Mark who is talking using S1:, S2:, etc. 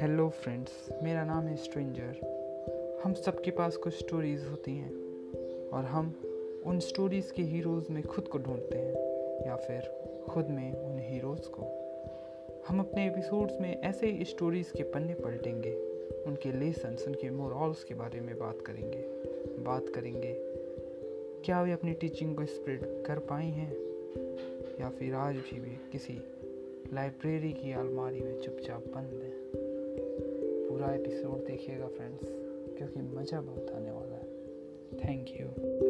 S1: Hello friends मेरा नाम है स्ट्रेंजर हम सबके पास कुछ स्टोरीज़ होती हैं और हम उन स्टोरीज़ के हीरोज़ में खुद को ढूंढते हैं या फिर खुद में उन हीरोज़ को. हम अपने एपिसोड्स में ऐसे ही स्टोरीज़ के पन्ने पलटेंगे, उनके लेसन्स उनके मोरल्स के बारे में बात करेंगे. बात करेंगे, क्या वे अपनी टीचिंग को स्प्रेड कर पाई हैं? या फिर आज भी वे किसी लाइब्रेरी की अलमारी में चुपचाप बंद पूरा एपिसोड देखिएगा फ्रेंड्स क्योंकि मज़ा बहुत आने वाला है। Thank you